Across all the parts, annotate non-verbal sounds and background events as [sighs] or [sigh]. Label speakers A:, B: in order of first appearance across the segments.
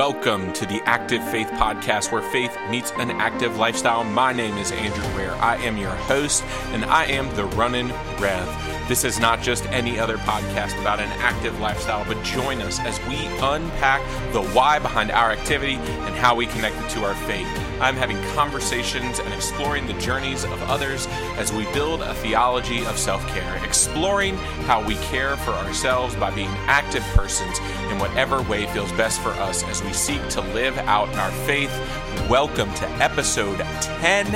A: Welcome to the Active Faith Podcast, where faith meets an active lifestyle. My name is Andrew Ware. I am your host, and I am the Running Rev. This is not just any other podcast about an active lifestyle, but join us as we unpack the why behind our activity and how we connect it to our faith. I'm having conversations and exploring the journeys of others as we build a theology of self care, exploring how we care for ourselves by being active persons in whatever way feels best for us as we seek to live out our faith. Welcome to episode 10.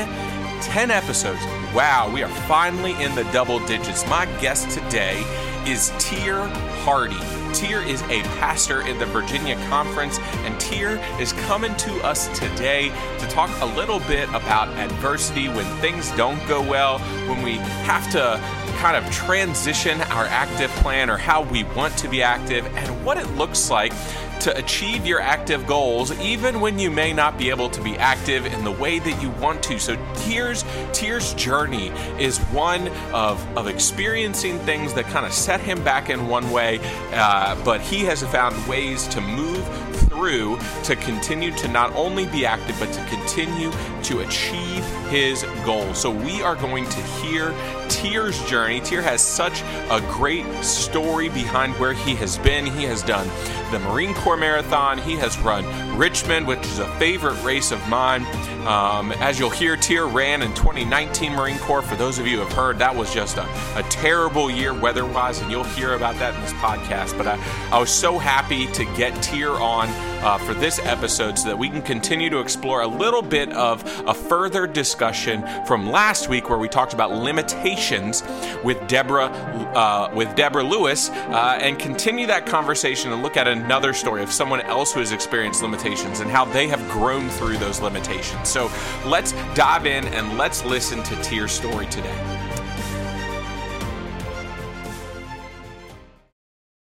A: 10 episodes. Wow, we are finally in the double digits. My guest today is Teer Hardy. Teer is a pastor in the Virginia Conference, and Teer is coming to us today to talk a little bit about adversity when things don't go well, when we have to kind of transition our active plan or how we want to be active, and what it looks like to achieve your active goals, even when you may not be able to be active in the way that you want to. So, Teer's Teer's journey is one of of experiencing things that kind of set him back in one way, uh, but he has found ways to move through to continue to not only be active, but to continue to achieve his goal. So, we are going to hear Teer's journey. Teer has such a great story behind where he has been. He has done the Marine Corps Marathon, he has run Richmond, which is a favorite race of mine. Um, as you'll hear, Teer ran in 2019 Marine Corps. For those of you who have heard, that was just a, a terrible year weather wise, and you'll hear about that in this podcast. But I, I was so happy to get Teer on uh, for this episode so that we can continue to explore a little bit of a further discussion from last week where we talked about limitations with Deborah uh, with Deborah Lewis uh, and continue that conversation and look at another story of someone else who has experienced limitations and how they have grown through those limitations. So let's dive in and let's listen to Teer's story today.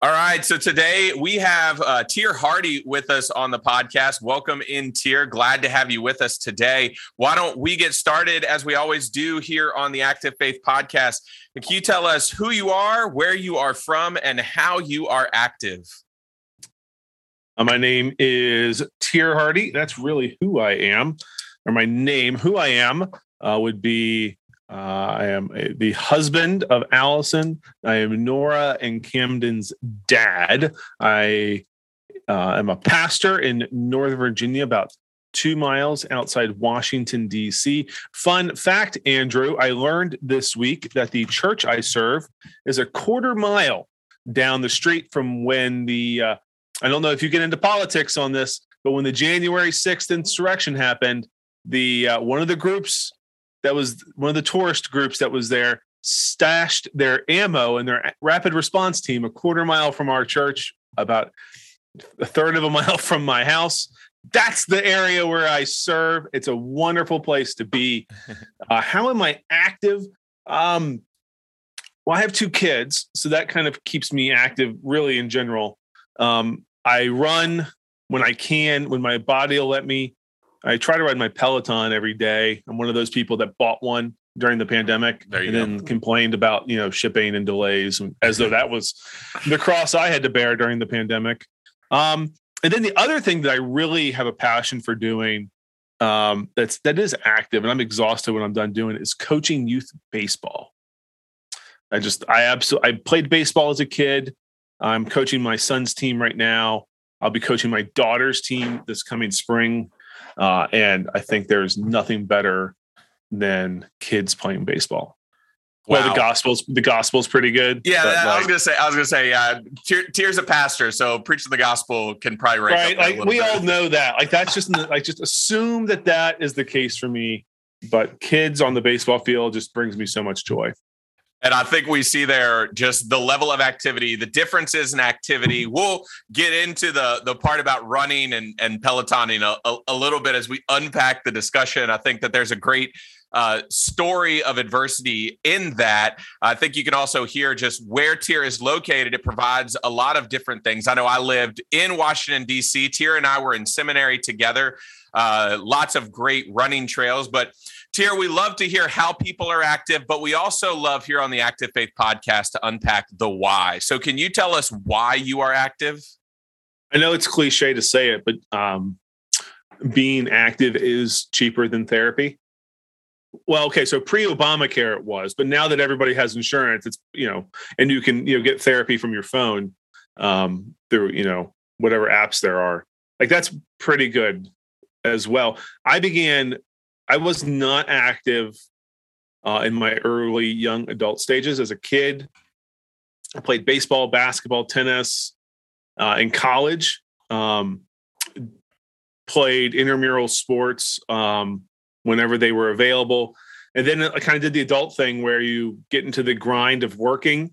A: All right, so today we have uh, Teer Hardy with us on the podcast. Welcome in, Teer. Glad to have you with us today. Why don't we get started as we always do here on the Active Faith podcast? Can you tell us who you are, where you are from, and how you are active?
B: Uh, my name is Teer Hardy. That's really who I am, or my name. Who I am uh, would be uh, I am a, the husband of Allison. I am Nora and Camden's dad. I uh, am a pastor in Northern Virginia, about two miles outside Washington, D.C. Fun fact, Andrew, I learned this week that the church I serve is a quarter mile down the street from when the, uh, I don't know if you get into politics on this, but when the January 6th insurrection happened, the uh, one of the groups that was one of the tourist groups that was there stashed their ammo and their rapid response team a quarter mile from our church, about a third of a [laughs] mile from my house. That's the area where I serve. It's a wonderful place to be. [laughs] Uh, how am I active? Um, well, I have two kids, so that kind of keeps me active, really, in general. Um, I run when I can, when my body will let me. I try to ride my Peloton every day. I'm one of those people that bought one during the pandemic and go. then complained about you know shipping and delays, as though that was the cross I had to bear during the pandemic. Um, and then the other thing that I really have a passion for doing um, that's that is active, and I'm exhausted when I'm done doing it, is coaching youth baseball. I just I absolutely I played baseball as a kid. I'm coaching my son's team right now. I'll be coaching my daughter's team this coming spring. Uh, and I think there's nothing better than kids playing baseball. Wow. Well, the gospel's the gospel's pretty good.
A: Yeah, like, I was gonna say, I was gonna say, yeah, Teer's a pastor, so preaching the gospel can probably right.
B: Like we bit. all know that. Like that's just like just assume that that is the case for me. But kids on the baseball field just brings me so much joy.
A: And I think we see there just the level of activity, the differences in activity. We'll get into the the part about running and and pelotoning a, a, a little bit as we unpack the discussion. I think that there's a great uh, story of adversity in that. I think you can also hear just where Teer is located. It provides a lot of different things. I know I lived in Washington, D.C. Teer and I were in seminary together. Uh, lots of great running trails, but Teer, we love to hear how people are active, but we also love here on the Active Faith podcast to unpack the why. So, can you tell us why you are active?
B: I know it's cliche to say it, but um, being active is cheaper than therapy. Well, okay, so pre-Obamacare it was, but now that everybody has insurance, it's you know, and you can you know get therapy from your phone um, through you know whatever apps there are. Like that's pretty good as well. I began, I was not active uh, in my early young adult stages as a kid. I played baseball, basketball, tennis uh, in college. Um, played intramural sports um, whenever they were available. And then I kind of did the adult thing where you get into the grind of working.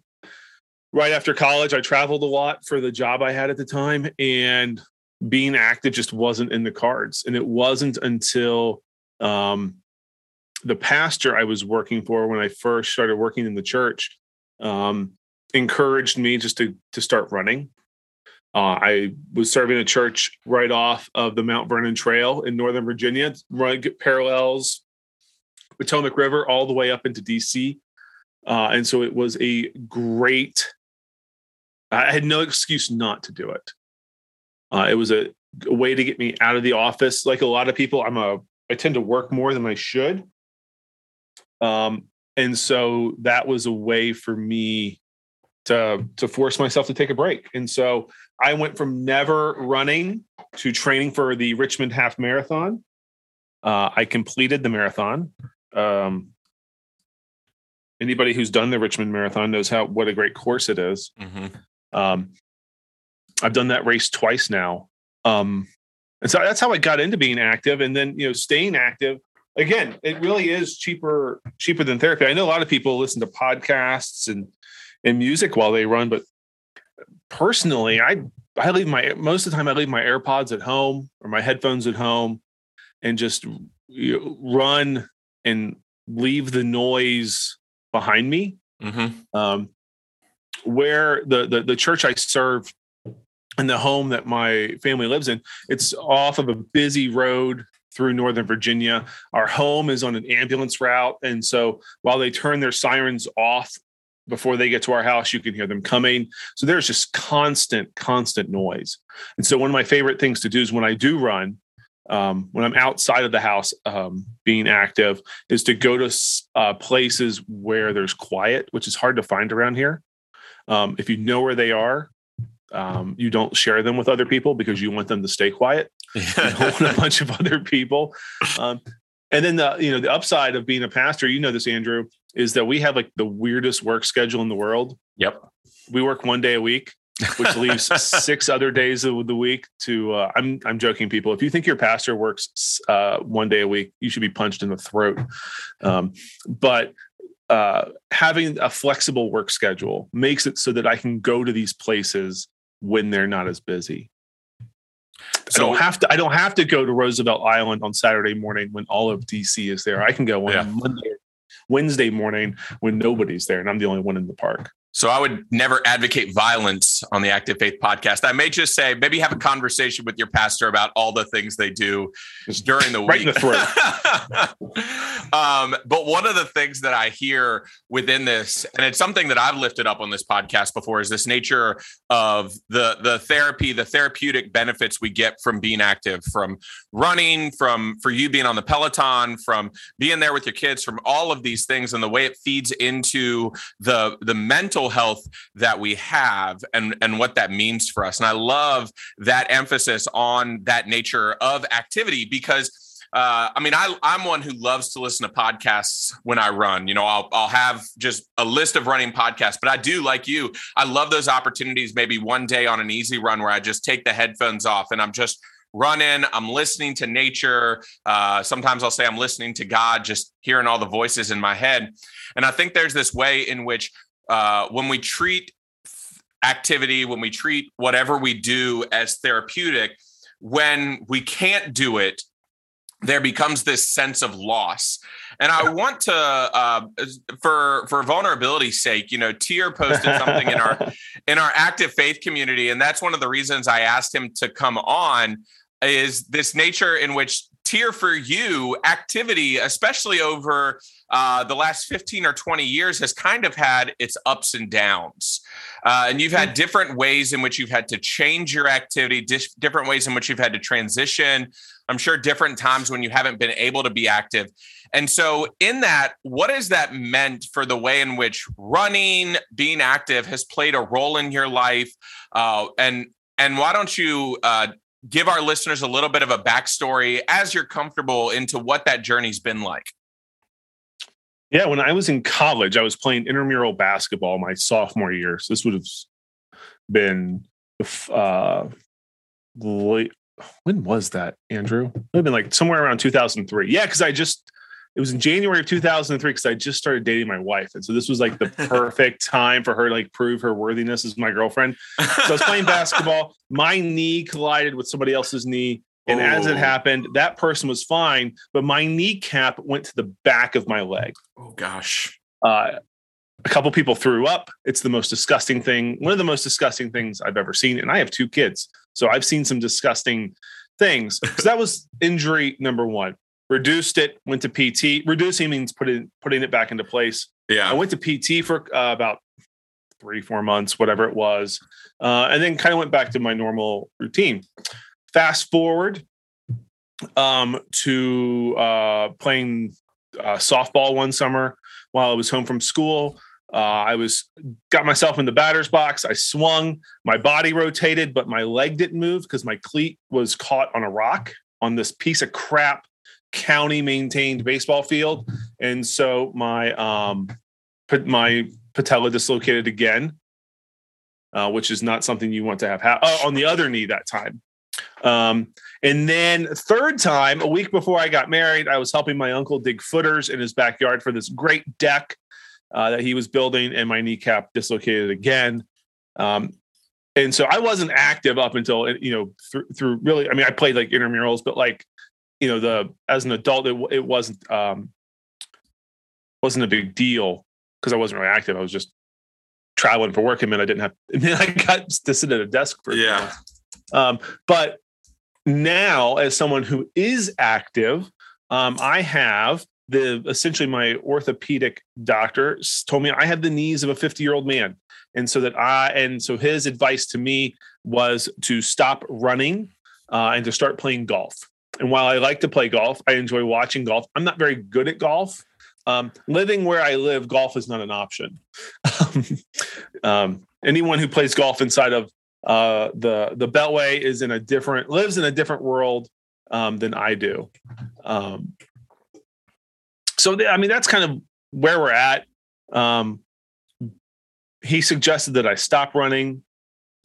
B: Right after college, I traveled a lot for the job I had at the time, and being active just wasn't in the cards. And it wasn't until um, the pastor I was working for when I first started working in the church um, encouraged me just to to start running. Uh, I was serving a church right off of the Mount Vernon Trail in Northern Virginia, right parallels Potomac River all the way up into DC. Uh, and so it was a great, I had no excuse not to do it. Uh, it was a, a way to get me out of the office. Like a lot of people, I'm a, I tend to work more than I should. Um, and so that was a way for me to to force myself to take a break. And so I went from never running to training for the Richmond Half Marathon. Uh, I completed the marathon. Um, anybody who's done the Richmond Marathon knows how what a great course it is. Mm-hmm. Um, I've done that race twice now. Um, and so that's how I got into being active, and then you know staying active. Again, it really is cheaper cheaper than therapy. I know a lot of people listen to podcasts and and music while they run, but personally, I I leave my most of the time I leave my AirPods at home or my headphones at home, and just you know, run and leave the noise behind me. Mm-hmm. Um, where the, the the church I serve and the home that my family lives in, it's off of a busy road through Northern Virginia. Our home is on an ambulance route, and so while they turn their sirens off before they get to our house, you can hear them coming. So there's just constant, constant noise. And so one of my favorite things to do is when I do run, um, when I'm outside of the house um, being active, is to go to uh, places where there's quiet, which is hard to find around here. Um, if you know where they are, um, you don't share them with other people because you want them to stay quiet. [laughs] you don't want a bunch of other people. Um, and then the you know the upside of being a pastor, you know this, Andrew, is that we have like the weirdest work schedule in the world.
A: Yep.
B: We work one day a week, which leaves [laughs] six other days of the week to. Uh, I'm I'm joking, people. If you think your pastor works uh, one day a week, you should be punched in the throat. Um, but uh, having a flexible work schedule makes it so that I can go to these places when they're not as busy. So I don't have to. I don't have to go to Roosevelt Island on Saturday morning when all of DC is there. I can go on yeah. Monday Wednesday morning when nobody's there and I'm the only one in the park.
A: So I would never advocate violence on the Active Faith podcast. I may just say maybe have a conversation with your pastor about all the things they do during the
B: right week.
A: The [laughs] um, but one of the things that I hear within this, and it's something that I've lifted up on this podcast before, is this nature of the the therapy, the therapeutic benefits we get from being active, from running, from for you being on the Peloton, from being there with your kids, from all of these things, and the way it feeds into the the mental mental health that we have and, and what that means for us. And I love that emphasis on that nature of activity because uh, I mean, I, I'm one who loves to listen to podcasts when I run. You know, I'll, I'll have just a list of running podcasts, but I do like you. I love those opportunities. Maybe one day on an easy run where I just take the headphones off and I'm just running. I'm listening to nature. Uh, sometimes I'll say I'm listening to God, just hearing all the voices in my head. And I think there's this way in which uh, when we treat activity, when we treat whatever we do as therapeutic, when we can't do it, there becomes this sense of loss. And i want to uh, for for vulnerability's sake you know teer posted something in our [laughs] in our active faith community and that's one of the reasons i asked him to come on is this nature in which teer for you activity, especially over uh, the last 15 or 20 years, has kind of had its ups and downs. Uh, and you've had different ways in which you've had to change your activity, dis- different ways in which you've had to transition. I'm sure different times when you haven't been able to be active. And so, in that, what has that meant for the way in which running, being active, has played a role in your life? Uh, and and why don't you uh, give our listeners a little bit of a backstory as you're comfortable into what that journey's been like?
B: Yeah, when I was in college, I was playing intramural basketball my sophomore year. So this would have been uh, late. When was that, Andrew? It would have been like somewhere around 2003. Yeah, because I just it was in January of 2003 because I just started dating my wife. And so this was like the [laughs] perfect time for her to like prove her worthiness as my girlfriend. So I was playing basketball. [laughs] My knee collided with somebody else's knee. And Ooh. as it happened, that person was fine, but my kneecap went to the back of my leg.
A: Oh gosh.
B: Uh, a couple people threw up. It's the most disgusting thing, one of the most disgusting things I've ever seen. And I have two kids. So I've seen some disgusting things. So that was injury number one reduced it, went to PT. Reducing means putting putting it back into place.
A: Yeah,
B: I went to PT for uh, about three, four months, whatever it was, uh, and then kind of went back to my normal routine. Fast forward um, to uh, playing uh, softball one summer while I was home from school. Uh, I was got myself in the batter's box. I swung, my body rotated, but my leg didn't move because my cleat was caught on a rock on this piece of crap county maintained baseball field, and so my um my patella dislocated again, uh, which is not something you want to have ha- oh, on the other knee that time. Um, and then third time, a week before I got married, I was helping my uncle dig footers in his backyard for this great deck uh, that he was building, and my kneecap dislocated again. Um, and so I wasn't active up until you know through, through really. I mean, I played like intramurals, but like you know the as an adult it, it wasn't um wasn't a big deal because I wasn't really active. I was just traveling for work, and then I didn't have. [laughs] And then I got to sit at a desk for
A: yeah.
B: Um, but now, as someone who is active, um, I have the essentially my orthopedic doctor told me I have the knees of a 50 year old man, and so that I and so his advice to me was to stop running uh, and to start playing golf. And while I like to play golf, I enjoy watching golf. I'm not very good at golf. Um, living where I live, golf is not an option. [laughs] um, anyone who plays golf inside of uh, the the Beltway is in a different lives in a different world um, than I do. Um, so th- I mean that's kind of where we're at. Um, he suggested that I stop running.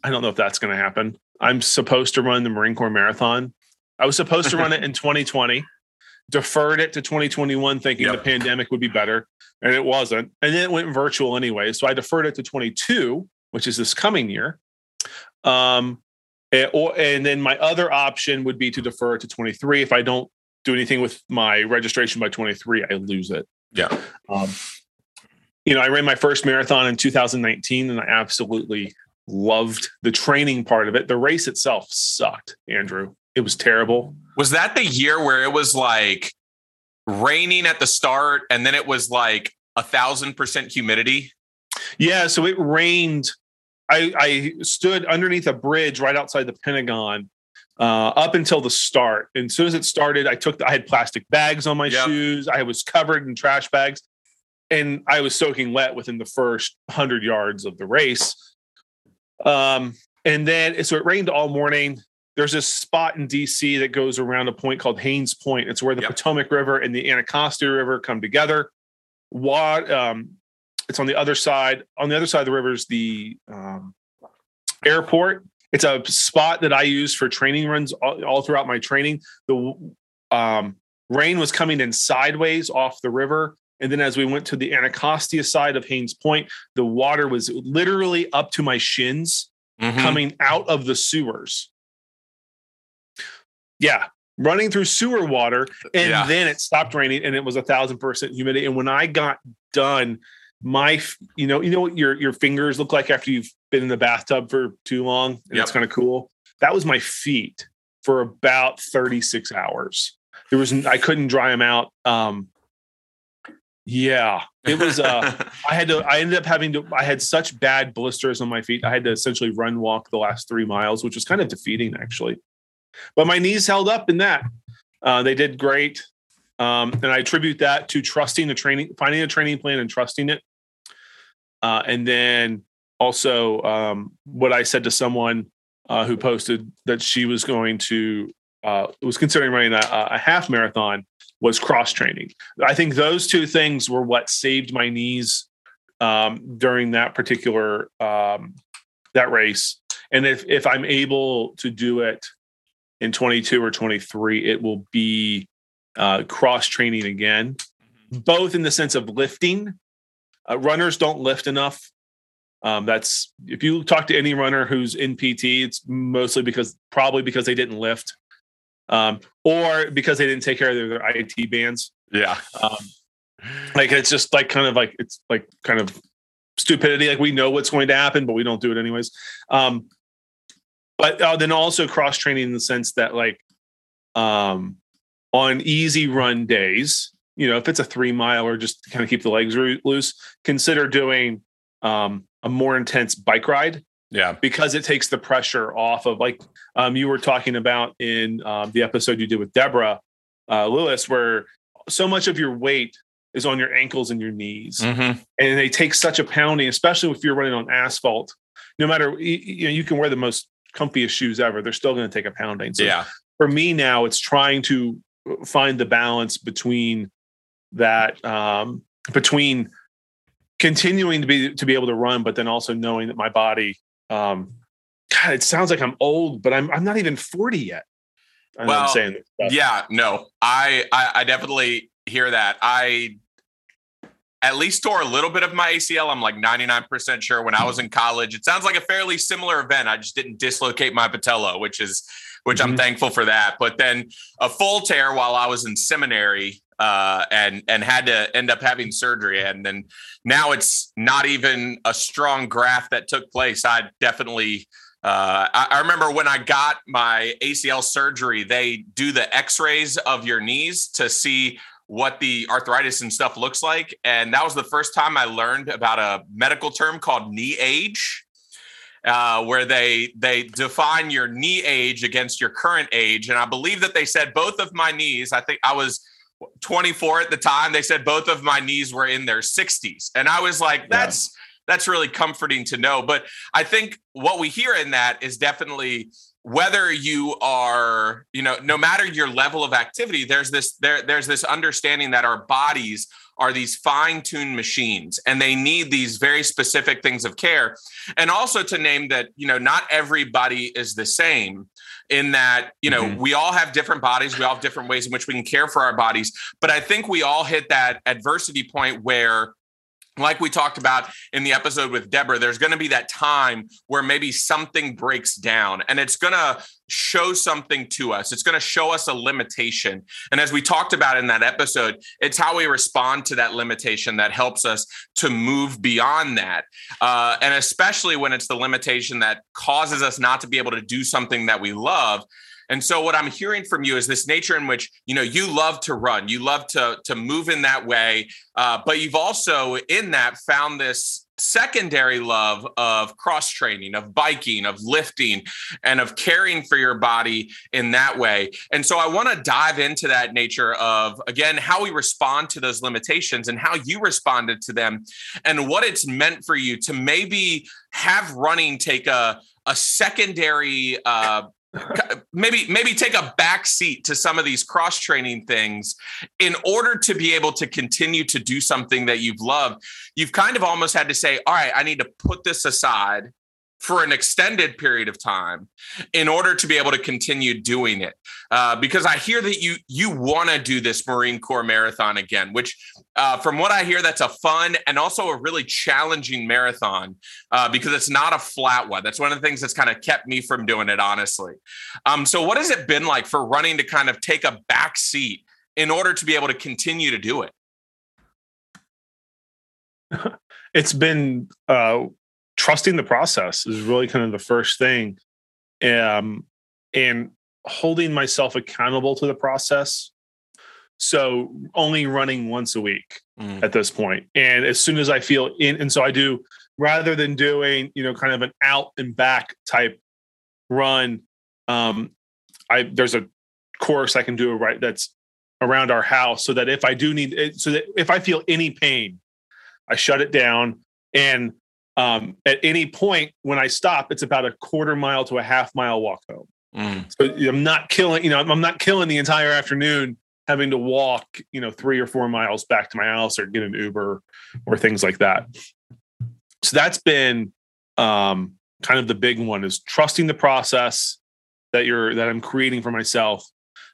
B: I don't know if that's going to happen. I'm supposed to run the Marine Corps Marathon I was supposed to run it in [laughs] 2020, deferred it to 2021, thinking yep. the pandemic would be better, and it wasn't. And then it went virtual anyway. So I deferred it to 22, which is this coming year. Um, and, or, and then my other option would be to defer it to 23. If I don't do anything with my registration by 23, I lose it.
A: Yeah. Um,
B: you know, I ran my first marathon in 2019 and I absolutely loved the training part of it. The race itself sucked, Andrew. It was terrible.
A: Was that the year where it was like raining at the start and then it was like a thousand percent humidity?
B: Yeah. So it rained. I, I stood underneath a bridge right outside the Pentagon uh, up until the start. And as soon as it started, I took, the, I had plastic bags on my yep. shoes. I was covered in trash bags and I was soaking wet within the first hundred yards of the race. Um, and then so it rained all morning there's this spot in DC that goes around a point called Hains Point. It's where the yep. Potomac River and the Anacostia River come together. What um, it's on the other side. On the other side of the river is the um, airport. It's a spot that I use for training runs all, all throughout my training. The um, rain was coming in sideways off the river. And then as we went to the Anacostia side of Hains Point, the water was literally up to my shins mm-hmm. coming out of the sewers yeah, running through sewer water, and yeah. then it stopped raining, and it was a thousand percent humidity. And when I got done, my you know you know what your your fingers look like after you've been in the bathtub for too long, and yep. it's kind of cool. That was my feet. for about 36 hours. There was I couldn't dry them out. Um, yeah, it was. Uh, [laughs] I had to. I ended up having to. I had such bad blisters on my feet. I had to essentially run walk the last three miles, which was kind of defeating actually. But my knees held up in that. Uh, they did great, um, and I attribute that to trusting the training, finding a training plan, and trusting it. Uh, and then also um, what I said to someone uh, who posted that she was going to uh, was considering running a, a half marathon was cross training. I think those two things were what saved my knees um, during that particular um, that race. And if if I'm able to do it in 22 or 23, it will be uh, cross training again, mm-hmm. both in the sense of lifting. Uh, runners don't lift enough. Um, that's if you talk to any runner who's in PT, it's mostly because probably because they didn't lift um, or because they didn't take care of their, their IT bands.
A: Yeah. Um,
B: like it's just like kind of like it's like kind of stupidity. Like we know what's going to happen, but we don't do it anyways. Um, but uh, then also cross training in the sense that like um, on easy run days, you know, if it's a three mile or just kind of keep the legs loose, consider doing um, a more intense bike ride
A: yeah.
B: Because it takes the pressure off of like um, you were talking about in um, the episode you did with Deborah uh, Lewis, where so much of your weight is on your ankles and your knees. Mm-hmm. And they take such a pounding, especially if you're running on asphalt. No matter, you know, you can wear the most comfiest shoes ever, they're still going to take a pounding. So
A: yeah.
B: for me now, it's trying to find the balance between that, um, between continuing to be to be able to run, but then also knowing that my body um, God, it sounds like I'm old, but I'm I'm not even 40 yet.
A: I well, I'm saying yeah, no, I, I I definitely hear that. I at least tore a little bit of my ACL. I'm like 99% sure when I was in college. It sounds like a fairly similar event. I just didn't dislocate my patella, which is which mm-hmm. I'm thankful for that. But then a full tear while I was in seminary uh, and and had to end up having surgery. And then now it's not even a strong graft that took place. I definitely. Uh, I, I, remember when I got my ACL surgery, they do the X-rays of your knees to see what the arthritis and stuff looks like, and that was the first time I learned about a medical term called knee age. Uh, where they they define your knee age against your current age, and I believe that they said both of my knees. I think I was 24 at the time. They said both of my knees were in their 60s. And I was like, that's yeah. that's really comforting to know. But I think what we hear in that is definitely whether you are, you know, no matter your level of activity, there's this there there's this understanding that our bodies are these fine-tuned machines and they need these very specific things of care and also to name that you know not everybody is the same in that you know mm-hmm. we all have different bodies we all have different ways in which we can care for our bodies but i think we all hit that adversity point where like we talked about in the episode with Deborah, there's going to be that time where maybe something breaks down and it's going to show something to us. It's going to show us a limitation. And as we talked about in that episode, it's how we respond to that limitation that helps us to move beyond that. Uh, and especially when it's the limitation that causes us not to be able to do something that we love and so what I'm hearing from you is this nature in which you know you love to run, you love to to move in that way, uh, but you've also in that found this secondary love of cross training, of biking, of lifting, and of caring for your body in that way. And so I want to dive into that nature of, again, how we respond to those limitations and how you responded to them and what it's meant for you to maybe have running take a, a secondary uh, maybe maybe take a back seat to some of these cross training things in order to be able to continue to do something that you've loved. You've kind of almost had to say all right i need to put this aside for an extended period of time in order to be able to continue doing it. Uh, because i hear that you you want to do this marine corps marathon again which uh, from what i hear that's a fun and also a really challenging marathon uh, because it's not a flat one. That's one of the things that's kind of kept me from doing it honestly. Um, so what has it been like for running to kind of take a back seat in order to be able to continue to do it? [laughs]
B: It's been uh, trusting the process is really kind of the first thing. Um, and holding myself accountable to the process. So only running once a week mm. at this. And as soon as I feel in, and so I do rather than doing, you know, kind of an out and back type run. Um, I there's a course I can do right that's around our house so that if I do need so that if I feel any pain, I shut it down and um, at any point when I stop, it's about a quarter mile to a half mile walk home. Mm. So I'm not killing, you know, I'm not killing the entire afternoon having to walk, you know, three or four miles back to my house or get an Uber or things like that. So that's been um, kind of the big one is trusting the process that you're that I'm creating for myself.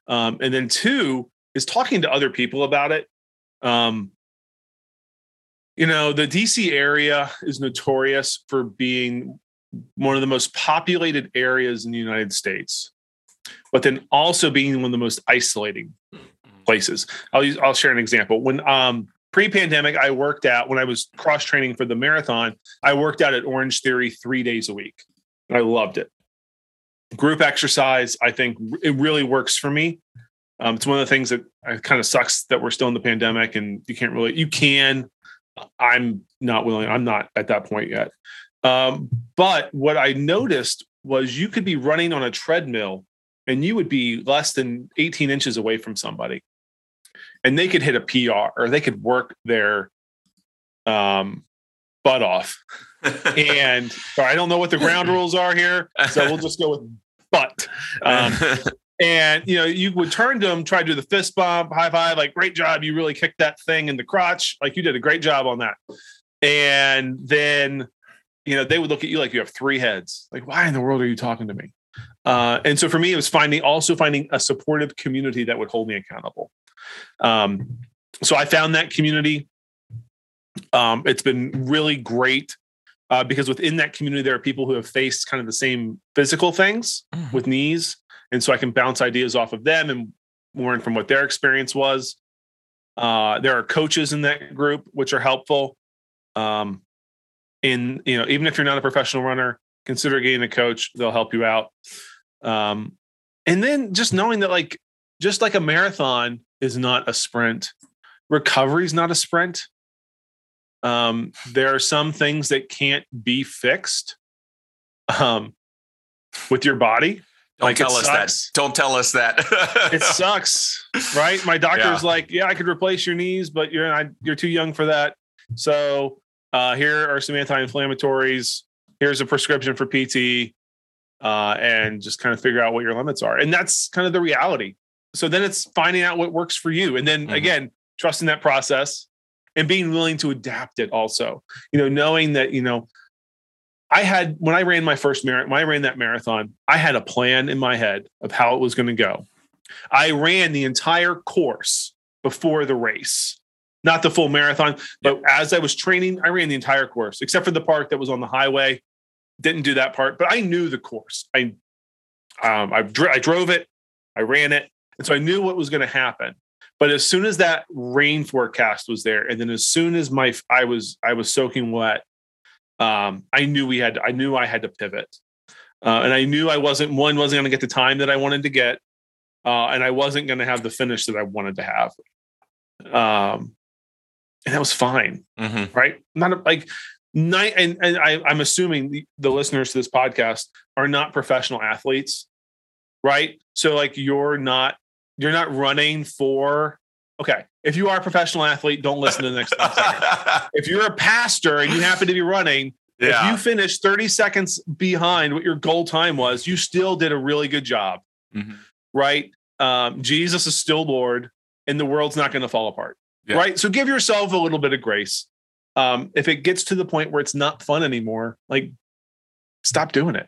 B: Um, and then two is talking to other people about it. Um, you know, the DC area is notorious for being one of the most populated areas in the United States, but then also being one of the most isolating mm-hmm. places. I'll use, I'll share an example. When um, pre-pandemic, I worked out when I was cross training for the marathon. I worked out at Orange Theory three days a week, I loved it. Group exercise, I think it really works for me. Um, it's one of the things that kind of sucks that we're still in the pandemic and you can't really you can I'm not willing. I'm not at that point yet. Um, but what I noticed was you could be running on a treadmill and you would be less than 18 inches away from somebody and they could hit a PR or they could work their um, butt off. and [laughs] I don't know what the ground [laughs] rules are here. So we'll just go with butt. Um, [laughs] and you know, you would turn to them, try to do the fist bump, high five, like great job. You really kicked that thing in the crotch. Like you did a great job on that. And then, you know, they would look at you like you have three heads. Like, why in the world are you talking to me? Uh, and so for me, it was finding also finding a supportive community that would hold me accountable. Um, so I found that community. Um, it's been really great uh, because within that community, there are people who have faced kind of the same physical things mm-hmm. with knees and so I can bounce ideas off of them and learn from what their experience was. Uh, there are coaches in that group which are helpful. Um, in you know, even if you're not a professional runner, consider getting a coach; they'll help you out. Um, and then just knowing that, like, just like a marathon is not a sprint, recovery is not a sprint. Um, there are some things that can't be fixed um, with your body
A: don't like tell us sucks. that. Don't tell us that. [laughs]
B: it sucks, right? My doctor's yeah. like, "Yeah, I could replace your knees, but you're not, you're too young for that." So uh, here are some anti-inflammatories. Here's a prescription for PT, uh, and just kind of figure out what your limits are. And that's kind of the reality. So then it's finding out what works for you, and then mm-hmm. again, trusting that process and being willing to adapt it. Also, you know, knowing that you know I had when I ran my first marathon, when I ran that marathon, I had a plan in my head of how it was going to go. I ran the entire course before the race, not the full marathon, but yep. as I was training, I ran the entire course except for the part that was on the highway. Didn't do that part, but I knew the course. I um, I, dr- I drove it, I ran it, and so I knew what was going to happen. But as soon as that rain forecast was there, and then as soon as my I was I was soaking wet, um, I knew we had, I knew I had to pivot. Uh, and I knew I wasn't, one, wasn't going to get the time that I wanted to get. Uh, and I wasn't going to have the finish that I wanted to have. Um, and that was fine. Mm-hmm. Right. Not a, like, night and, and I, I'm assuming the, the listeners to this podcast are not professional athletes, right? So like you're not you're not running for okay if you are a professional athlete, don't listen to the next [laughs] if you're a pastor and you happen to be running, yeah. if you finish 30 seconds behind what your goal time was, you still did a really good job. Mm-hmm. Right? Um, Jesus is still Lord and the world's not going to fall apart. Yeah. Right? So give yourself a little bit of grace. Um, if it gets to the point where it's not fun anymore, like stop doing it.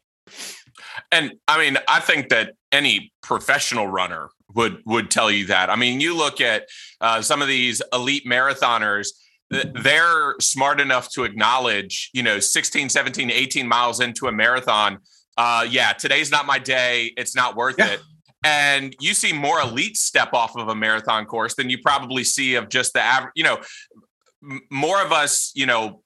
A: And I mean, I think that any professional runner would would tell you that. I mean, you look at uh, some of these elite marathoners they're smart enough to acknowledge, you know, 16, 17, 18 miles into a marathon, uh, yeah, today's not my day. It's not worth yeah. it. And you see more elite step off of a marathon course than you probably see of just the average, you know, more of us, you know,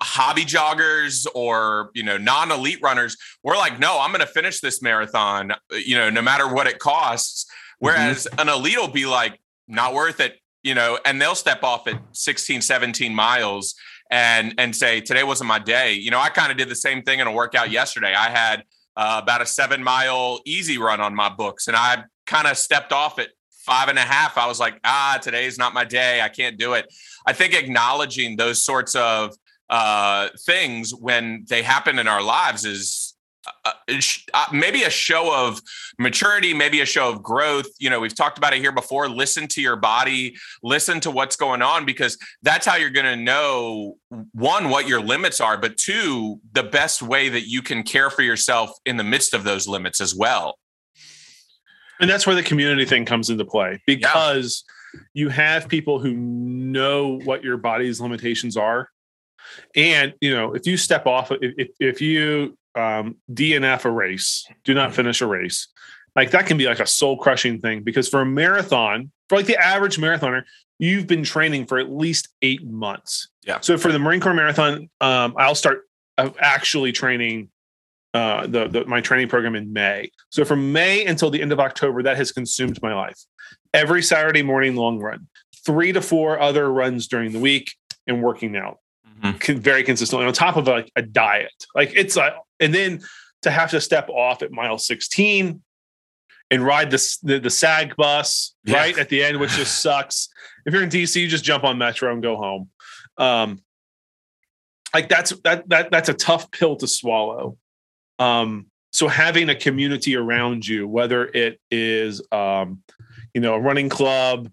A: hobby joggers or you know non-elite runners we're like no i'm going to finish this marathon you know no matter what it costs. Whereas mm-hmm. an elite will be like not worth it you know and they'll step off at 16 17 miles and and say today wasn't my day. You know i kind of did the same thing in a workout yesterday. I had uh, about a seven mile easy run on my books and i kind of stepped off at five and a half. I was like ah today's not my day. I can't do it. I think acknowledging those sorts of uh, things when they happen in our lives is uh, uh, uh, maybe a show of maturity, maybe a show of growth. You know, we've talked about it here before. Listen to your body, listen to what's going on, because that's how you're going to know one, what your limits are, but two, the best way that you can care for yourself in the midst of those limits as well.
B: And that's where the community thing comes into play because yeah. you have people who know what your body's limitations are and you know, if you step off, if if you um, DNF a race, do not mm-hmm. finish a race, like that can be like a soul crushing thing because for a marathon, for like the average marathoner, you've been training for at least eight months.
A: Yeah.
B: So for the Marine Corps Marathon, um, I'll start uh, actually training uh, the, the my training program in May. So from May until the end of October, that has consumed my life. Every Saturday morning long run, three to four other runs during the week, and working out mm-hmm. very consistently on top of like a diet. Like it's like, and then to have to step off at mile 16 and ride the, the, the sag bus yeah. right at the end, which just [sighs] sucks. If you're in DC, you just jump on Metro and go home. Um, like that's that that that's a tough pill to swallow. Um, so having a community around you, whether it is um, you know a running club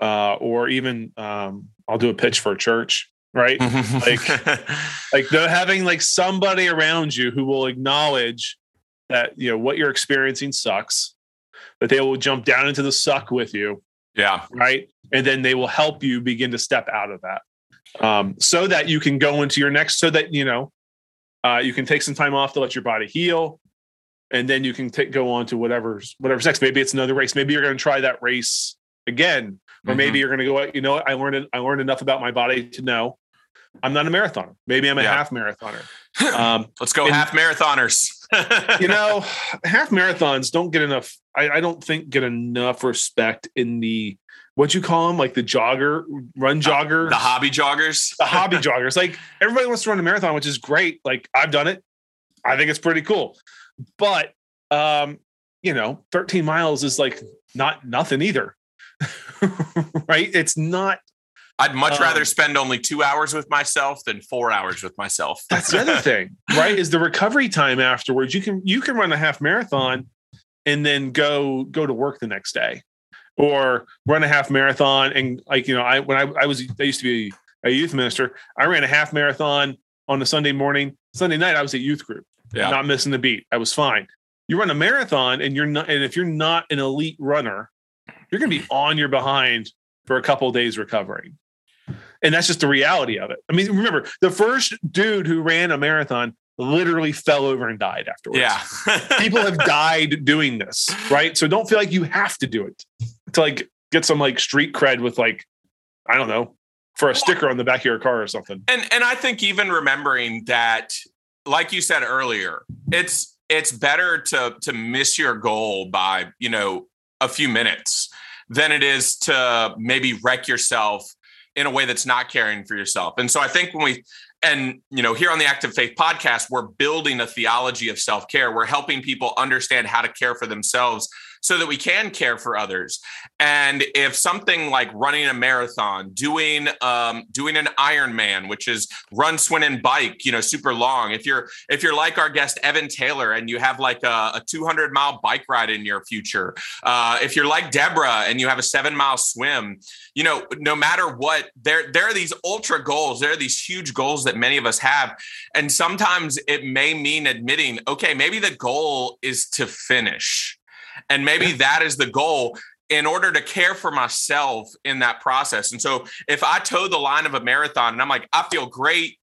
B: uh, or even um, I'll do a pitch for a church right? like, [laughs] like having like somebody around you who will acknowledge that you know what you're experiencing sucks, that they will jump down into the suck with you,
A: yeah,
B: right, and then they will help you begin to step out of that, um, so that you can go into your next, so that you know, uh, you can take some time off to let your body heal. And then you can take, go on to whatever's whatever's next. Maybe it's another race. Maybe you're going to try that race again, or mm-hmm. maybe you're going to go. You know, I learned I learned enough about my body to know I'm not a marathoner. Maybe I'm a yeah. half marathoner. [laughs]
A: Um, Let's go and, half marathoners. [laughs]
B: you know, half marathons don't get enough. I, I, don't think get enough respect in the what you call them, like the jogger, run jogger,
A: uh, the hobby joggers,
B: the hobby [laughs] joggers. Like everybody wants to run a marathon, which is great. Like I've done it. I think it's pretty cool. But um, you know, 13 miles is like not nothing either. right? It's not
A: I'd much um, rather spend only two hours with myself than four hours with myself.
B: that's the other thing, [laughs] right? Is the recovery time afterwards. You can you can run a half marathon and then go go to work the next day, or run a half marathon and like you know I when I, I was I used to be a youth minister. I ran a half marathon on a Sunday morning. Sunday night I was at youth group. Yeah. Not missing the beat. I was fine. You run a marathon and you're not and if you're not an elite runner, you're going to be on your behind for a couple days recovering. And that's just the reality of it. I mean, remember, the first dude who ran a marathon literally fell over and died afterwards.
A: Yeah. [laughs]
B: People have died doing this, right? So don't feel like you have to do it to like get some like street cred with like, I don't know, for a sticker on the back of your car or something.
A: And and I think even remembering that, like you said earlier, it's it's better to to miss your goal by, you know, a few minutes than it is to maybe wreck yourself in a way that's not caring for yourself. And so I think when we and you know here on the active faith podcast we're building a theology of self-care we're helping people understand how to care for themselves so that we can care for others. And if something like running a marathon, doing um, doing an Ironman, which is run, swim, and bike, you know, super long. If you're if you're like our guest Evan Taylor and you have like a, a 200 mile bike ride in your future, uh, if you're like Deborah and you have a seven mile swim, you know, no matter what, there there are these ultra goals. There are these huge goals that many of us have, and sometimes it may mean admitting, okay, maybe the goal is to finish and maybe that is the goal in order to care for myself in that process. And so if I toe the line of a marathon and I'm like, I feel great,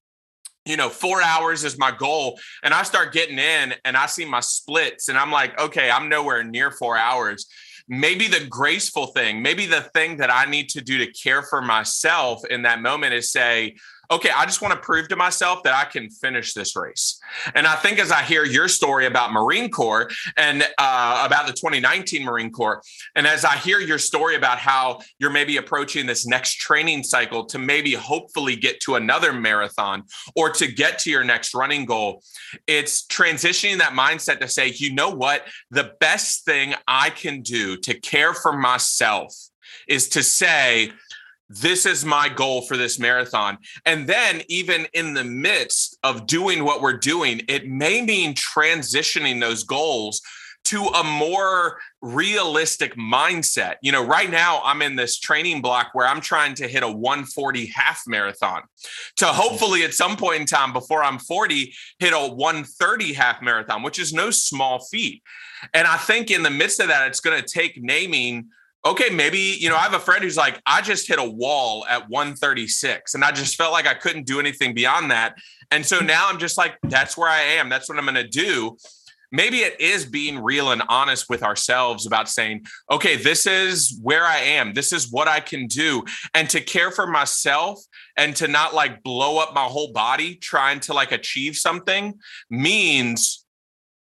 A: you know, four hours is my goal. And I start getting in and I see my splits and I'm like, okay, I'm nowhere near four hours. Maybe the graceful thing, maybe the thing that I need to do to care for myself in that moment is say, okay, I just want to prove to myself that I can finish this race. And I think as I hear your story about Marine Corps and uh, about the 2019 Marine Corps, and as I hear your story about how you're maybe approaching this next training cycle to maybe hopefully get to another marathon or to get to your next running goal, it's transitioning that mindset to say, you know what? The best thing I can do to care for myself is to say, this is my goal for this marathon. And then, even in the midst of doing what we're doing, it may mean transitioning those goals to a more realistic mindset. You know, right now I'm in this training block where I'm trying to hit a 140 half marathon to mm-hmm. hopefully at some point in time before I'm 40 hit a 130 half marathon, which is no small feat. And I think in the midst of that, it's going to take naming okay, maybe, you know, I have a friend who's like, I just hit a wall at 136 and I just felt like I couldn't do anything beyond that. And so now I'm just like, that's where I am. That's what I'm going to do. Maybe it is being real and honest with ourselves about saying, okay, this is where I am. This is what I can do. And to care for myself and to not like blow up my whole body trying to like achieve something means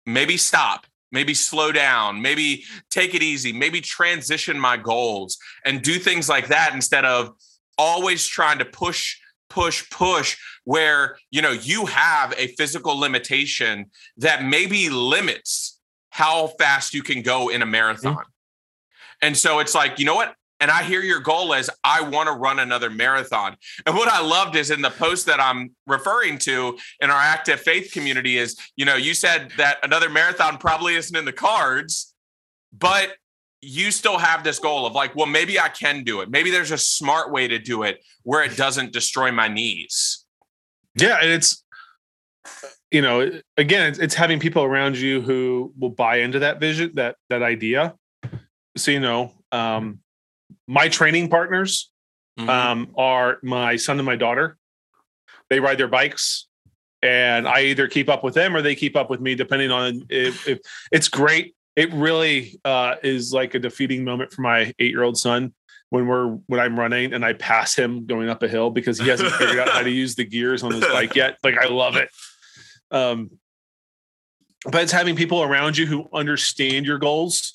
A: maybe stop maybe slow down, maybe take it easy, maybe transition my goals and do things like that instead of always trying to push push push where you know you have a physical limitation that maybe limits how fast you can go in a marathon. Mm-hmm. And so it's like, you know what? And I hear your goal is I want to run another marathon. And what I loved is in the post that I'm referring to in our active faith community is, you know, you said that another marathon probably isn't in the cards, but you still have this goal of like, well, maybe I can do it. Maybe there's a smart way to do it where it doesn't destroy my knees.
B: Yeah, and it's you know, again, it's, it's having people around you who will buy into that vision, that that idea. So you know, um, my training partners mm-hmm. um, are my son and my daughter. They ride their bikes, and I either keep up with them or they keep up with me, depending on if, if it's great. It really uh, is like a defeating moment for my eight-year-old son when we're when I'm running and I pass him going up a hill because he hasn't figured out how to use the gears on his bike yet. Like I love it. Um, but it's having people around you who understand your goals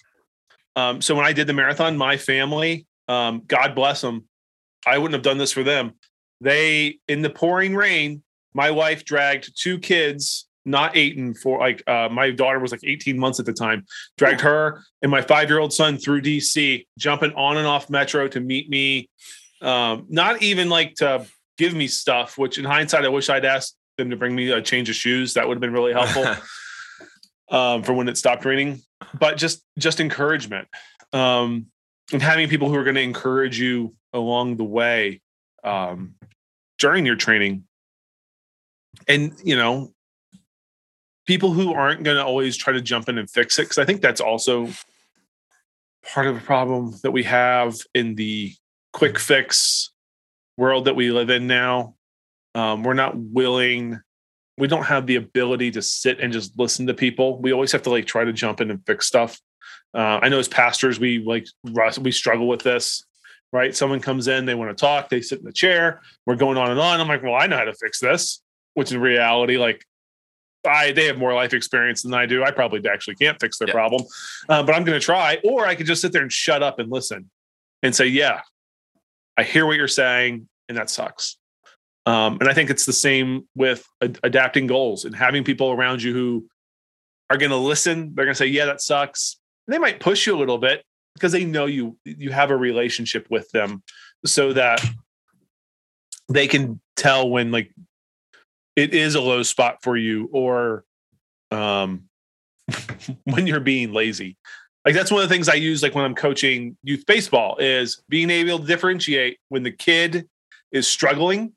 B: um, so when I did the marathon, my family, um, God bless them, I wouldn't have done this for them. They, in the pouring rain, my wife dragged two kids, not Aiton, for like uh, my daughter was like 18 months at the time, dragged her and my five year old son through DC, jumping on and off Metro to meet me. Um, not even like to give me stuff, which in hindsight, I wish I'd asked them to bring me a change of shoes. That would have been really helpful [laughs] um, for when it stopped raining but just just encouragement um, and having people who are going to encourage you along the way um, during your training. And you know people who aren't going to always try to jump in and fix it because i think that's also part of the problem that we have in the quick fix world that we live in now. Um, we're not willing we don't have the ability to sit and just listen to people. We always have to like try to jump in and fix stuff. Uh, I know as pastors, we like we struggle with this, right? Someone comes in, they want to talk, they sit in the chair, we're going on and on. I'm like, well, I know how to fix this, which in reality, like I they have more life experience than I do. I probably actually can't fix their yeah. problem, uh, but I'm going to try. Or I could just sit there and shut up and listen and say, yeah, I hear what you're saying, and that sucks. Um, and I think it's the same with ad- adapting goals and having people around you who are going to listen. They're going to say, "Yeah, that sucks." And they might push you a little bit because they know you you have a relationship with them, so that they can tell when like it is a low spot for you or um, [laughs] when you're being lazy. Like that's one of the things I use like when I'm coaching youth baseball is being able to differentiate when the kid is struggling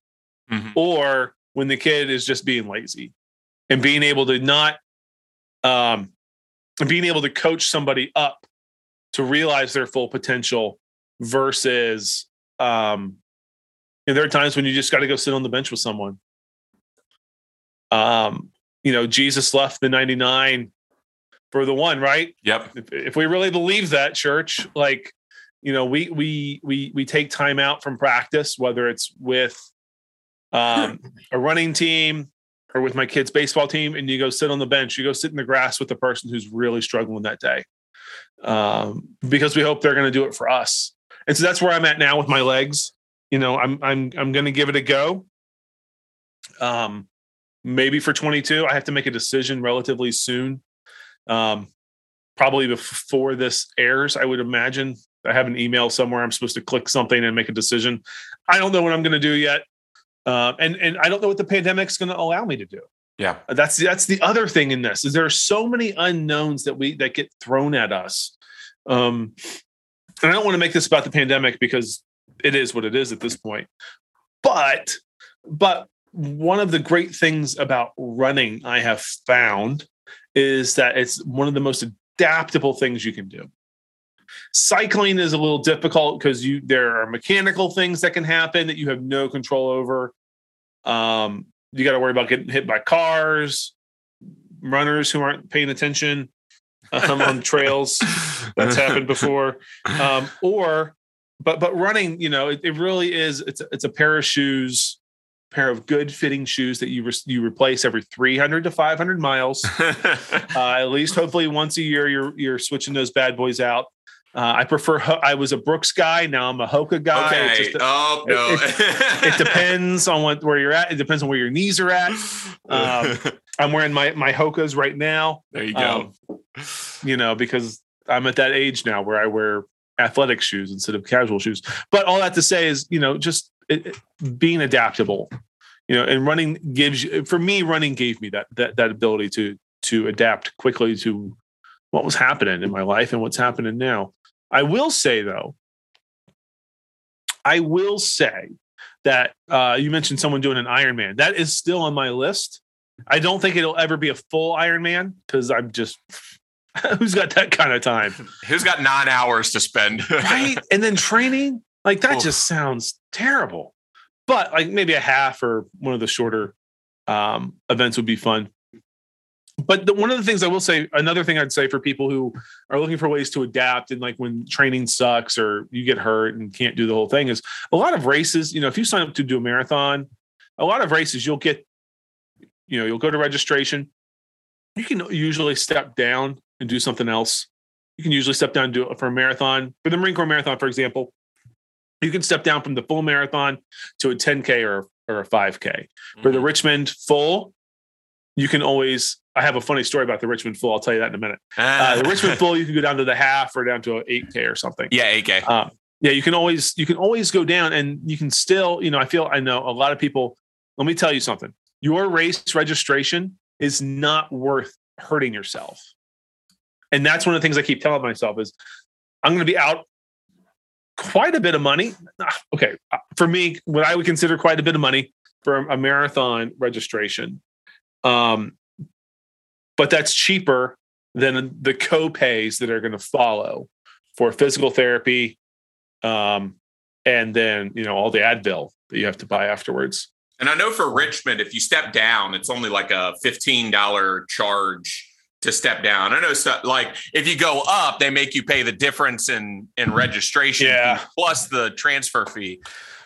B: mm-hmm. or when the kid is just being lazy and being able to not um being able to coach somebody up to realize their full potential versus um and there are times when you just got to go sit on the bench with someone. Um you know jesus left the 99 for the one right?
A: Yep.
B: If, if we really believe that church like you know we we we we take time out from practice whether it's with um, a running team or with my kids' baseball team, and you go sit on the bench, you go sit in the grass with the person who's really struggling that day. Um, because we hope they're going to do it for us. And so that's where I'm at now with my legs. You know, I'm I'm I'm going to give it a go. Um, maybe for 22, I have to make a decision relatively soon. Um, probably before this airs, I would imagine. I have an email somewhere. I'm supposed to click something and make a decision. I don't know what I'm going to do yet, uh, and and I don't know what the pandemic's going to allow me to do.
A: Yeah,
B: that's that's the other thing in this is there are so many unknowns that we that get thrown at us. Um, and I don't want to make this about the pandemic because it is what it is at this point. But but one of the great things about running I have found is that it's one of the most adaptable things you can do. Cycling is a little difficult because you there are mechanical things that can happen that you have no control over. Um, you got to worry about getting hit by cars, runners who aren't paying attention um, on trails. That's happened before. Um, or, but but running, you know, it, it really is. It's a, it's a pair of shoes pair of good fitting shoes that you re- you replace every 300 to 500 miles. [laughs] uh, at least, hopefully, once a year, you're you're switching those bad boys out. Uh, I prefer. I was a Brooks guy. Now I'm a Hoka guy.
A: Okay. A, oh no.
B: It, it, it, [laughs] depends on what where you're at. It depends on where your knees are at. [laughs] Um, I'm wearing my my Hokas right now.
A: There you go. Um,
B: you know, because I'm at that age now where I wear athletic shoes instead of casual shoes. But all that to say is, you know, just it, being adaptable you know and running gives you for me running gave me that that that ability to to adapt quickly to what was happening in my life and what's happening now i will say though i will say that uh, you mentioned someone doing an ironman that is still on my list. I don't think it'll ever be a full ironman because i'm just [laughs] who's got that kind of time? [laughs]
A: Who's got nine hours to spend? [laughs]
B: Right? And then training? Like that Oof. just sounds terrible. But like maybe a half or one of the shorter um, events would be fun. But the, one of the things I will say, another thing I'd say for people who are looking for ways to adapt and like when training sucks or you get hurt and can't do the whole thing is a lot of races, you know, if you sign up to do a marathon, a lot of races you'll get, you know, you'll go to registration. You can usually step down and do something else. You can usually step down and do it for a marathon. For the Marine Corps Marathon, for example, you can step down from the full marathon to a 10K or, or a 5K. Mm-hmm. For the mm-hmm. Richmond full, you can always. I have a funny story about the Richmond full. I'll tell you that in a minute. Uh, the Richmond full, you can go down to the half or down to an 8K or something.
A: Yeah, 8K.
B: Um, yeah, you can always you can always go down, and you can still. You know, I feel I know a lot of people. Let me tell you something. Your race registration is not worth hurting yourself. And that's one of the things I keep telling myself is I'm going to be out quite a bit of money. Ah, okay, uh, for me, what I would consider quite a bit of money for a marathon registration. Um, but that's cheaper than the co-pays that are going to follow for physical therapy, um, and then you know all the Advil that you have to buy afterwards.
A: And I know for Richmond, if you step down, it's only like a fifteen dollar charge to step down. I know stuff like if you go up, they make you pay the difference in in registration
B: yeah.
A: plus the transfer fee.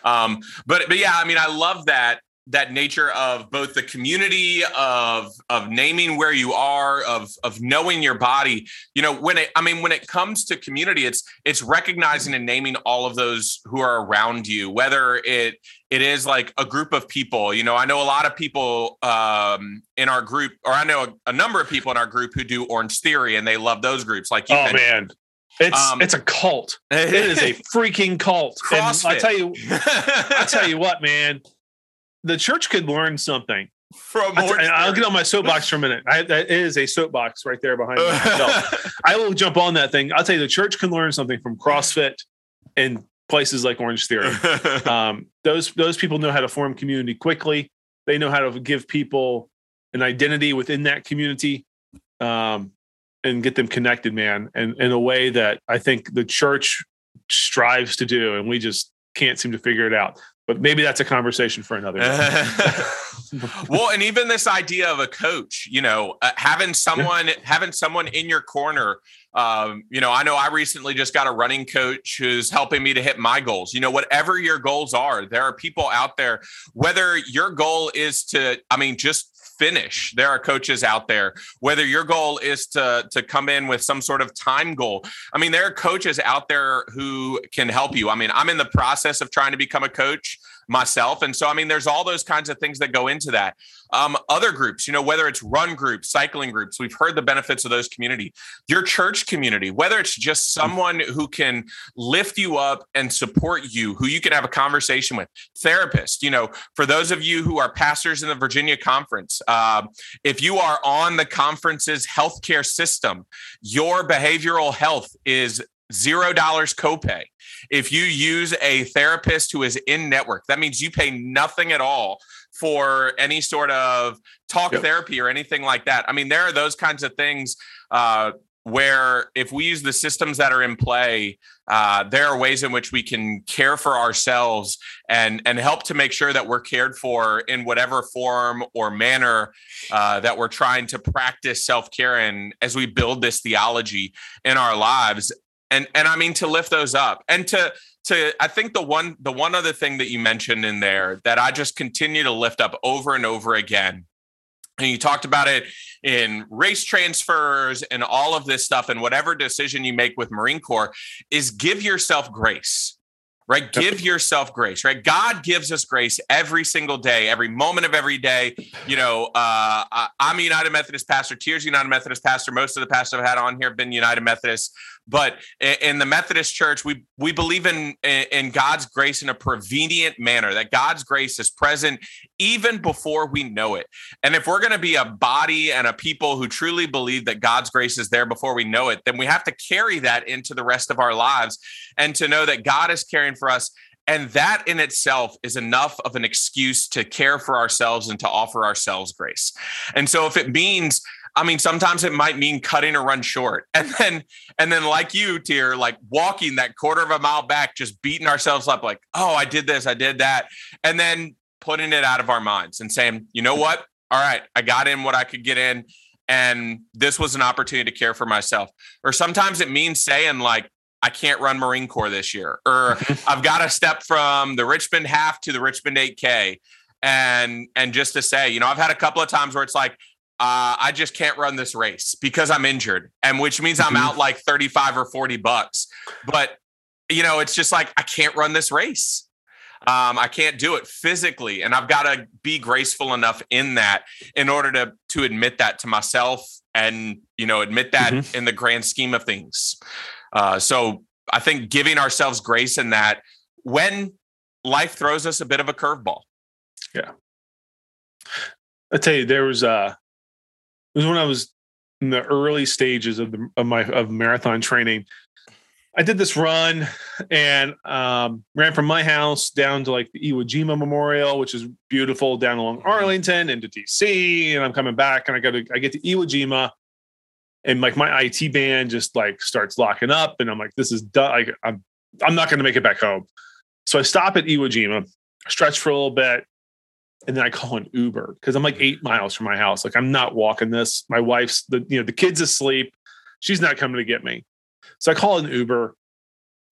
A: Um, but but yeah, I mean, I love that that nature of both the community of of naming where you are of of knowing your body. You know when it i mean when it comes to community it's it's recognizing and naming all of those who are around you whether it it is like a group of people. You know i know a lot of people um in our group or i know a, a number of people in our group who do orange theory and they love those groups like
B: you oh man. It's um, it's a cult. [laughs] It is a freaking cult. I tell you, I tell you [laughs] what, man the church could learn something
A: from.
B: I, will get on my soapbox for a minute. I, that is a soapbox right there behind me. [laughs] I will jump on that thing. I'll tell you, the church can learn something from CrossFit and places like Orange Theory. [laughs] Um, those those people know how to form community quickly. They know how to give people an identity within that community um, and get them connected, man, and in a way that I think the church strives to do, and we just can't seem to figure it out but maybe that's a conversation for another day. [laughs]
A: well, and even this idea of a coach, you know, uh, having someone yeah. having someone in your corner. Um, you know, I know I recently just got a running coach who's helping me to hit my goals. You know, whatever your goals are, there are people out there. Whether your goal is to, I mean, just finish. There are coaches out there. Whether your goal is to to come in with some sort of time goal, I mean, there are coaches out there who can help you. I mean, I'm in the process of trying to become a coach myself. And so, I mean, there's all those kinds of things that go into that. Um, other groups, you know, whether it's run groups, cycling groups, we've heard the benefits of those community, your church community, whether it's just mm. someone who can lift you up and support you, who you can have a conversation with, therapist, you know, for those of you who are pastors in the Virginia conference, uh, if you are on the conference's healthcare system, your behavioral health is zero dollars copay. If you use a therapist who is in network, that means you pay nothing at all for any sort of talk yep. therapy or anything like that. I mean, there are those kinds of things uh, where if we use the systems that are in play, uh, there are ways in which we can care for ourselves and and help to make sure that we're cared for in whatever form or manner uh, that we're trying to practice self care in as we build this theology in our lives and and I mean to lift those up and to to I think the one the one other thing that you mentioned in there that I just continue to lift up over and over again and you talked about it in race transfers and all of this stuff and whatever decision you make with Marine Corps is give yourself grace right? Give yourself grace, right? God gives us grace every single day, every moment of every day. You know, uh, I'm a United Methodist pastor, Teer's United Methodist pastor. Most of the pastors I've had on here have been United Methodists. But in the Methodist Church, we we believe in in God's grace in a prevenient manner. That God's grace is present even before we know it. And if we're going to be a body and a people who truly believe that God's grace is there before we know it, then we have to carry that into the rest of our lives and to know that God is caring for us. And that in itself is enough of an excuse to care for ourselves and to offer ourselves grace. And so if it means I mean, sometimes it might mean cutting a run short. [laughs] And then, and then like you, Teer, like walking that quarter of a mile back, just beating ourselves up, like, oh, I did this, I did that. And then putting it out of our minds and saying, you know what? All right, I got in what I could get in. And this was an opportunity to care for myself. Or sometimes it means saying, like, I can't run Marine Corps this year, or [laughs] I've got to step from the Richmond half to the Richmond 8K. And and just to say, you know, I've had a couple of times where it's like, uh, I just can't run this race because I'm injured, and which means I'm mm-hmm. out like 35 or 40 bucks. But you know, it's just like I can't run this race. Um, I can't do it physically, and I've got to be graceful enough in that in order to to admit that to myself, and you know, admit that mm-hmm. in the grand scheme of things. Uh, so I think giving ourselves grace in that when life throws us a bit of a curveball.
B: Yeah. I tell you, there was uh it was when I was in the early stages of the of my of marathon training. I did this run and um, ran from my house down to like the Iwo Jima Memorial, which is beautiful, down along mm-hmm. Arlington into DC, and I'm coming back and I got to I get to Iwo Jima, and like my IT band just like starts locking up, and I'm like, this is done. Like, I'm I'm not going to make it back home. So I stop at Iwo Jima, stretch for a little bit, and then I call an Uber because I'm like eight miles from my house. Like I'm not walking this. My wife's the you know the kid's asleep. She's not coming to get me. So I call an Uber,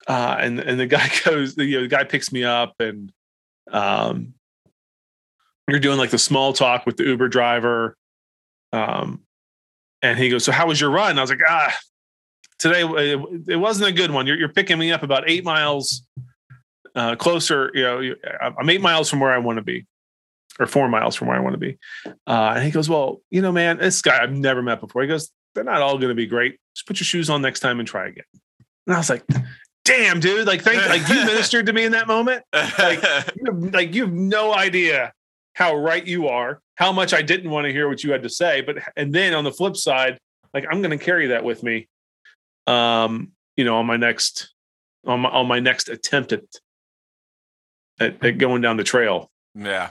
B: uh, and and the guy [laughs] goes. You know, the guy picks me up, and um, you're doing like the small talk with the Uber driver. Um, and he goes, "So how was your run?" I was like, "Ah, today it, it wasn't a good one. You're, you're picking me up about eight miles uh, closer. You know, I'm eight miles from where I want to be." Or four miles from where I want to be. Uh, and he goes, Well, you know, man, this guy I've never met before. He goes, They're not all going to be great. Just put your shoes on next time and try again. And I was like, Damn, dude! Like, thank, like you ministered to me in that moment. Like, [laughs] you have, like you have no idea how right you are, how much I didn't want to hear what you had to say. But and then on the flip side, like I'm going to carry that with me. Um, you know, on my next on my on my next attempt at, at, at going down the trail.
A: Yeah.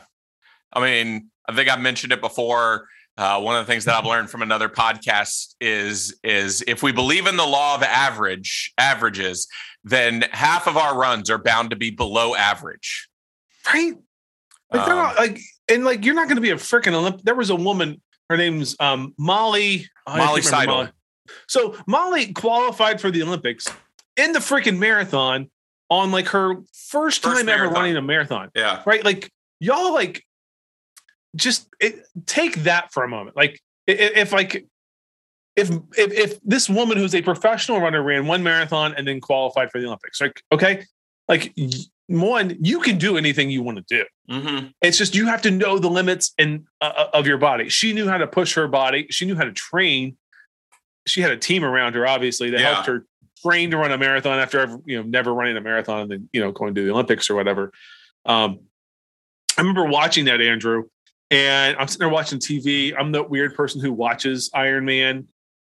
A: I mean, I think I've mentioned it before. Uh, one of the things that I've learned from another podcast is is if we believe in the law of average averages, then half of our runs are bound to be below average.
B: right? Like, um, not, like and like you're not going to be a freaking Olympic. There was a woman. Her name's um, Molly.
A: Oh, Molly Seidel. Molly.
B: So Molly qualified for the Olympics in the freaking marathon on like her first, first time marathon. ever running a marathon.
A: Yeah.
B: Right. Like y'all like just it, take that for a moment. Like if, if like if, if if this woman who's a professional runner ran one marathon and then qualified for the Olympics, like okay, like one, you can do anything you want to do. Mm-hmm. It's just you have to know the limits and uh, uh, of your body. She knew how to push her body. She knew how to train. She had a team around her, obviously, that yeah. helped her train to run a marathon after you know never running a marathon and then you know going to the Olympics or whatever. Um, I remember watching that Andrew, and I'm sitting there watching TV. I'm the weird person who watches Iron Man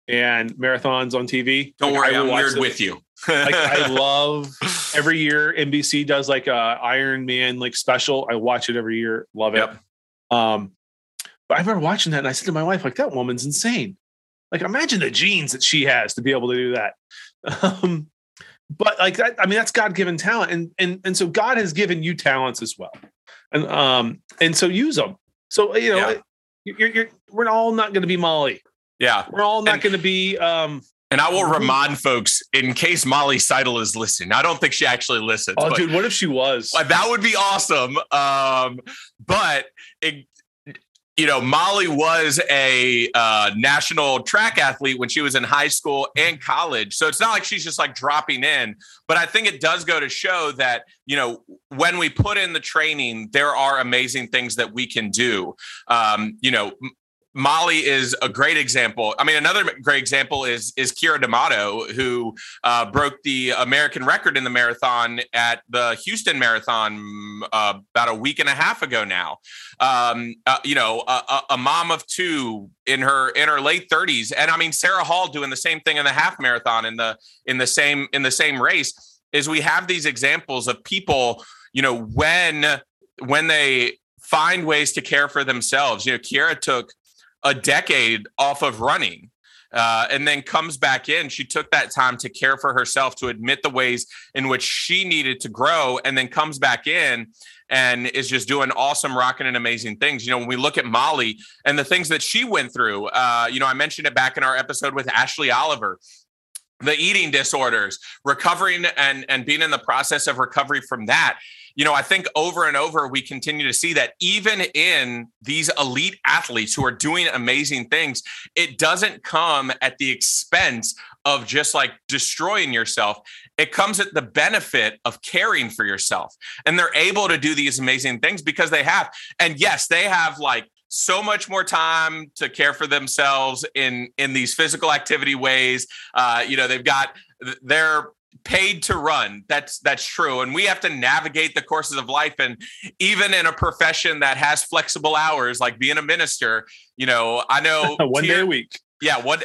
B: and marathons on TV.
A: Don't like, worry, I'm weird them. with you.
B: like I [laughs] love every year NBC does like a Iron Man like special. I watch it every year. Love it. Yep. Um, but I remember watching that and I said to my wife, like, that woman's insane. Like, imagine the genes that she has to be able to do that. [laughs] Um, but like that, I mean, that's God given talent. And and and so God has given you talents as well. And um, and so use them. So you know, yeah. you're, you're, we're all not going to be Molly.
A: Yeah,
B: we're all not going to be. Um,
A: and I will remind folks in case Molly Seidel is listening. I don't think she actually listens.
B: Oh, dude, what if she was?
A: That would be awesome. Um, but it, you know, Molly was a uh, national track athlete when she was in high school and college. So it's not like she's just like dropping in. But I think it does go to show that, you know, when we put in the training, there are amazing things that we can do. Um, you know, Molly is a great example. I mean, another great example is is Keira D'Amato, who uh, broke the American record in the marathon at the Houston Marathon uh, about a week and a half ago now. Um, uh, you know, a, a, mom of two in her in her late 30s, and I mean Sarah Hall doing the same thing in the half marathon in the in the same in the same race. Is we have these examples of people, you know, when when they find ways to care for themselves. You know, Keira took a decade off of running. Uh, and then comes back in. She took that time to care for herself, to admit the ways in which she needed to grow, and then comes back in and is just doing awesome, rocking, and amazing things. You know, when we look at Molly and the things that she went through, uh, you know, I mentioned it back in our episode with Ashley Oliver the eating disorders recovering and and being in the process of recovery from that you know, I think over and over we continue to see that even in these elite athletes who are doing amazing things, it doesn't come at the expense of just like destroying yourself. It comes at the benefit of caring for yourself. And they're able to do these amazing things because they have. And yes, they have like so much more time to care for themselves in in these physical activity ways uh, you know they've got their paid to run. That's that's true. And we have to navigate the courses of life. And even in a profession that has flexible hours, like being a minister, you know, I know [laughs]
B: one teer, day a week.
A: Yeah, one.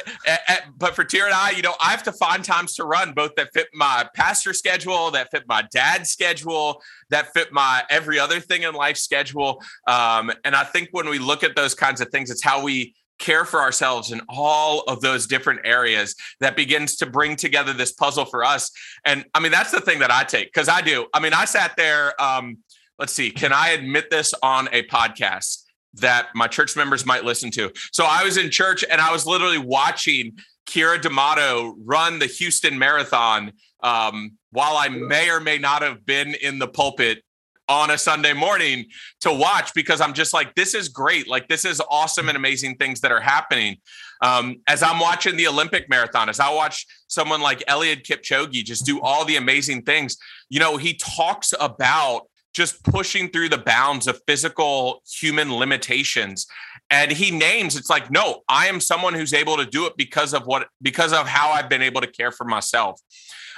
A: But for Teer and I, you know, I have to find times to run both that fit my pastor schedule, that fit my dad's schedule, that fit my every other thing in life schedule. Um, and I think when we look at those kinds of things, it's how we care for ourselves in all of those different areas that begins to bring together this puzzle for us. And I mean, that's the thing that I take because I do. I mean, I sat there. Um, let's see, can I admit this on a podcast that my church members might listen to? So I was in church and I was literally watching Keira D'Amato run the Houston Marathon um, while I may or may not have been in the pulpit on a Sunday morning to watch because I'm just like, this is great. Like, this is awesome and amazing things that are happening. Um, as I'm watching the Olympic marathon, as I watch someone like Eliud Kipchoge just do all the amazing things, you know, he talks about just pushing through the bounds of physical human limitations and he names it's like no i am someone who's able to do it because of what because of how i've been able to care for myself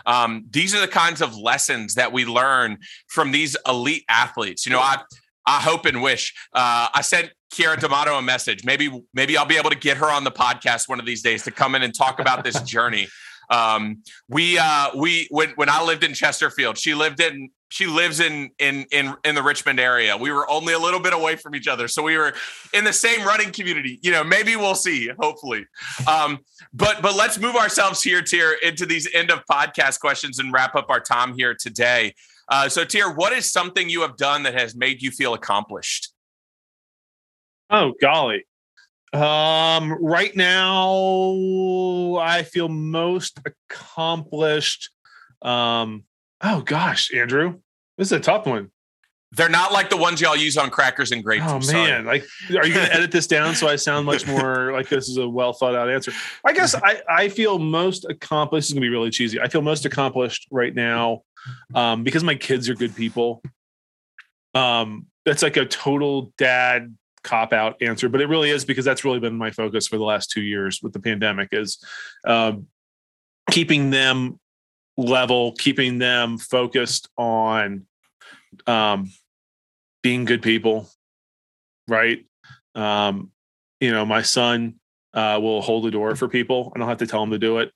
A: um, these are the kinds of lessons that we learn from these elite athletes. You know, I I hope and wish. Uh, I sent Keira D'Amato a message. Maybe maybe I'll be able to get her on the podcast one of these days to come in and talk about this [laughs] journey. Um, we uh, we when when I lived in Chesterfield, she lived in she lives in in in in the Richmond area. We were only a little bit away from each other, so we were in the same running community. You know, maybe we'll see. Hopefully, um, but but let's move ourselves here, Teer, into these end of podcast questions and wrap up our time here today. Uh, so, Teer, what is something you have done that has made you feel accomplished?
B: Oh, golly. Um, right now, I feel most accomplished. Um, oh gosh, Andrew, this is a tough one.
A: They're not like the ones y'all use on crackers and grapes.
B: Oh man, like, are you going to edit this down so I sound much more [laughs] like this is a well thought out answer? I guess I I feel most accomplished. This is going to be really cheesy. I feel most accomplished right now um, because my kids are good people. Um, that's like a total dad cop out answer, but it really is because that's really been my focus for the last two years with the pandemic is um, keeping them level, keeping them focused on um, being good people, right? Um, you know, my son uh, will hold the door for people. I don't have to tell him to do it.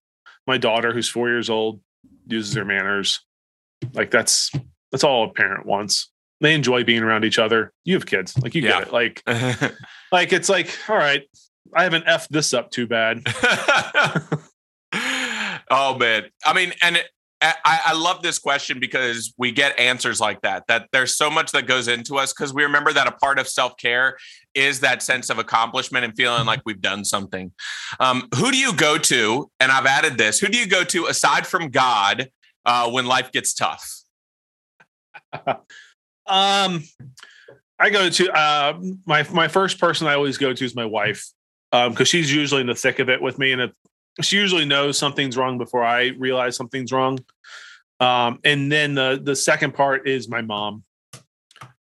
B: My daughter, who's four years old, uses their manners. Like that's that's all a parent wants. They enjoy being around each other. You have kids, like you yeah. get it. Like, [laughs] like it's like, all right, I haven't effed this up too bad. [laughs]
A: oh man, I mean, and it, I, I, love this question because we get answers like that. That there's so much that goes into us because we remember that a part of self care is that sense of accomplishment and feeling like we've done something. Um, who do you go to? And I've added this. Who do you go to aside from God uh, when life gets tough? [laughs]
B: um, I go to uh, my my first person I always go to is my wife because um, she's usually in the thick of it with me, and if she usually knows something's wrong before I realize something's wrong. Um, and then the the second part is my mom.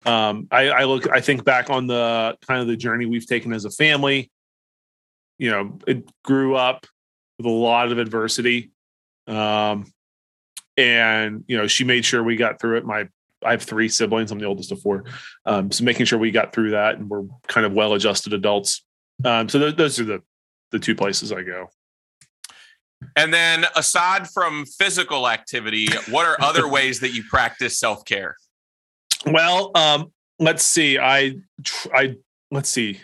B: Um, I, I look, I think back on the kind of the journey we've taken as a family. You know, it grew up with a lot of adversity, um, and you know, she made sure we got through it. My I have three siblings. I'm the oldest of four, um, so making sure we got through that and we're kind of well-adjusted adults. Um, so th- those are the the two places I go.
A: And then, aside from physical activity, what are other [laughs] ways that you practice self care?
B: Well, um, let's see. I, I let's see.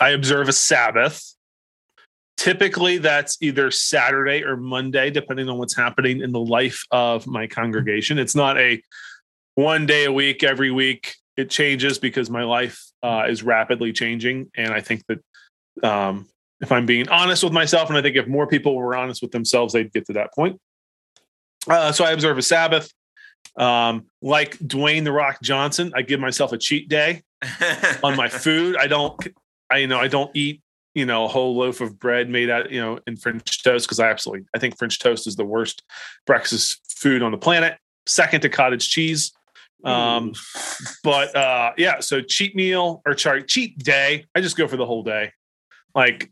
B: I observe a Sabbath. Typically, that's either Saturday or Monday, depending on what's happening in the life of my congregation. It's not a one day a week, every week. It changes because my life uh, is rapidly changing, and I think that um, if I'm being honest with myself. And I think if more people were honest with themselves, they'd get to that point. Uh, so I observe a Sabbath. Um, like Dwayne the Rock Johnson, I give myself a cheat day [laughs] on my food. I don't, I you know, I don't eat you know a whole loaf of bread made out you know in French toast because I absolutely I think French toast is the worst breakfast food on the planet. Second to cottage cheese. Um, but uh, yeah, so cheat meal or sorry, cheat day. I just go for the whole day. Like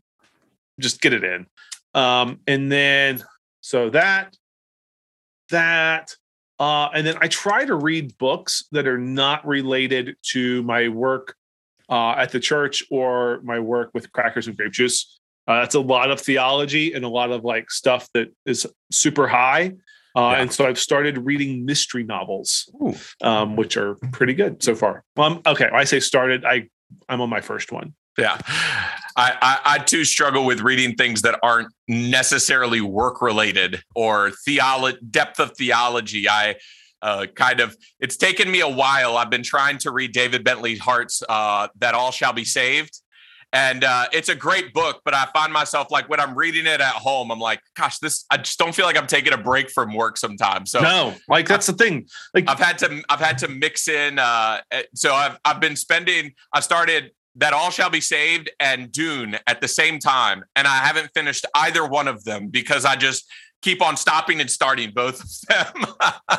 B: just get it in. Um, and then so that that uh, and then I try to read books that are not related to my work uh, at the church or my work with crackers and grape juice. Uh, that's a lot of theology and a lot of like stuff that is super high. Uh, yeah. And so I've started reading mystery novels, um, which are pretty good so far. Um, okay, I say started. I I'm on my first one.
A: Yeah. I, I, I, too struggle with reading things that aren't necessarily work related or theolo- depth of theology. I uh, kind of, it's taken me a while. I've been trying to read David Bentley Hart's uh, That All Shall Be Saved. And uh, it's a great book, but I find myself like when I'm reading it at home, I'm like, gosh, this, I just don't feel like I'm taking a break from work sometimes. So,
B: no, like that's I've, the thing. Like,
A: I've had to, I've had to mix in. Uh, eh, so I've, I've been spending, I started that all shall be saved and Dune at the same time. And I haven't finished either one of them because I just keep on stopping and starting both of them. [laughs]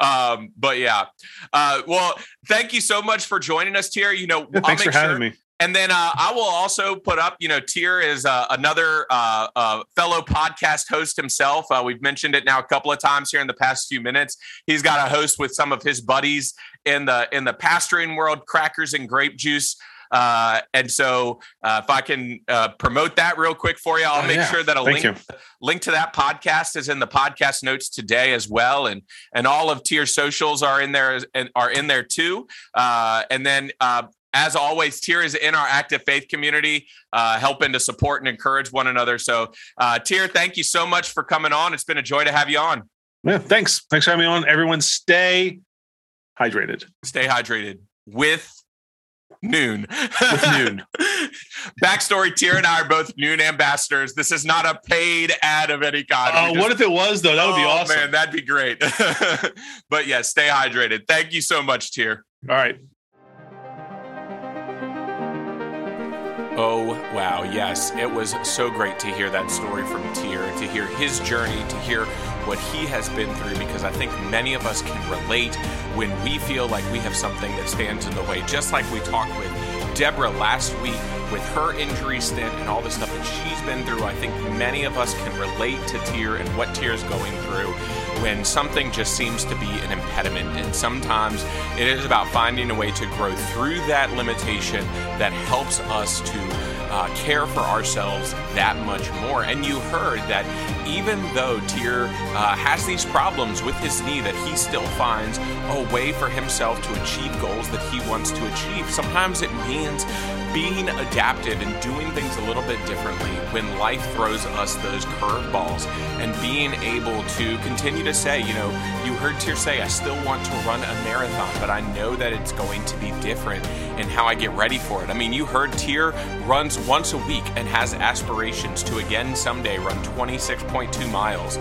A: um, but yeah. Uh, well, thank you so much for joining us Teer. You know,
B: yeah, thanks for sure, having me.
A: And then uh, I will also put up, you know, Teer is uh, another uh, uh fellow podcast host himself. Uh, we've mentioned it now a couple of times here in the past few minutes. He's got a host with some of his buddies in the in the pastoring world, crackers and grape juice. Uh, and so, uh, if I can uh, promote that real quick for you, I'll oh, make yeah. sure that a Thank link you. link to that podcast is in the podcast notes today as well, and and all of Teer socials are in there and are in there too. Uh, and then uh, as always, Teer is in our active faith community, uh, helping to support and encourage one another. So, uh, Teer, thank you so much for coming on. It's been a joy to have you on.
B: Yeah, thanks. Thanks for having me on. Everyone, stay hydrated.
A: Stay hydrated with Nuun.
B: With Nuun. [laughs]
A: Backstory: Teer and I are both Nuun ambassadors. This is not a paid ad of any kind.
B: Oh, uh, what if it was though? That would be oh, awesome. Man,
A: that'd be great. [laughs] but yeah, stay hydrated. Thank you so much, Teer.
B: All right.
A: Oh, wow. Yes, it was so great to hear that story from Teer, to hear his journey, to hear what he has been through, because I think many of us can relate when we feel like we have something that stands in the way, just like we talked with Deborah last week with her injury stint and all the stuff that she's been through. I think many of us can relate to Teer and what Teer is going through when something just seems to be an impediment. And sometimes it is about finding a way to grow through that limitation that helps us to uh, care for ourselves that much more. And you heard that even though Teer uh, has these problems with his knee, that he still finds a way for himself to achieve goals that he wants to achieve. Sometimes it means being adaptive and doing things a little bit differently when life throws us those curveballs and being able to continue to say, you know, you heard Teer say, I still want to run a marathon, but I know that it's going to be different in how I get ready for it. I mean, you heard Teer runs once a week and has aspirations to again someday run 26.2 miles.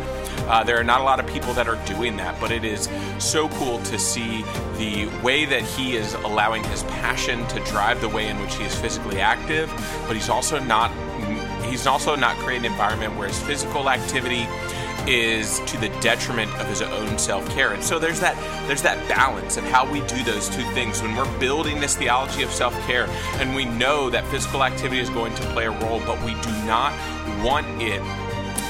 A: Uh, there are not a lot of people that are doing that, but it is so cool to see the way that he is allowing his passion to drive the way in which he is physically active, but he's also not he's also not creating an environment where his physical activity is to the detriment of his own self-care. And so there's that there's that balance of how we do those two things when we're building this theology of self-care and we know that physical activity is going to play a role, but we do not want it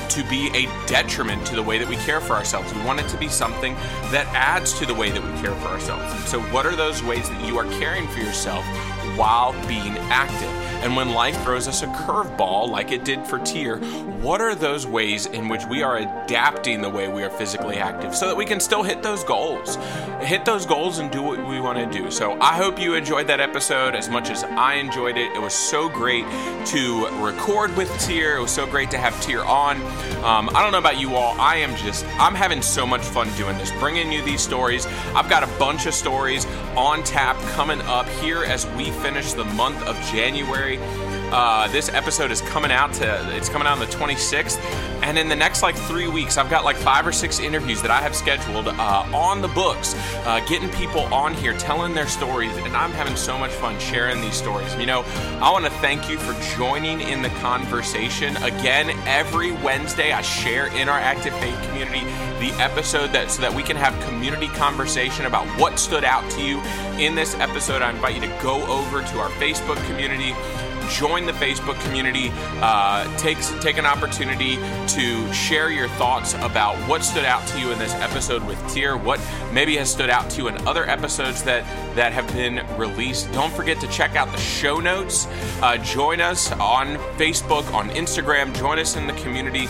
A: to be a detriment to the way that we care for ourselves. We want it to be something that adds to the way that we care for ourselves. And so, what are those ways that you are caring for yourself while being active? And when life throws us a curveball, like it did for Teer, what are those ways in which we are adapting the way we are physically active so that we can still hit those goals? Hit those goals and do what we want to do. So I hope you enjoyed that episode as much as I enjoyed it. It was so great to record with Teer. It was so great to have Teer on. Um, I don't know about you all. I am just, I'm having so much fun doing this, bringing you these stories. I've got a bunch of stories on tap coming up here as we finish the month of January. Uh, this episode is coming out to it's coming out on the 26th, and in the next like three weeks, I've got like five or six interviews that I have scheduled uh, on the books, uh, getting people on here telling their stories, and I'm having so much fun sharing these stories. You know, I want to thank you for joining in the conversation again. Every Wednesday, I share in our active faith community the episode that so that we can have community conversation about what stood out to you in this episode. I invite you to go over to our Facebook community join the Facebook community. Uh, take, take an opportunity to share your thoughts about what stood out to you in this episode with Teer, what maybe has stood out to you in other episodes that, that have been released. Don't forget to check out the show notes. Uh, join us on Facebook, on Instagram. Join us in the community.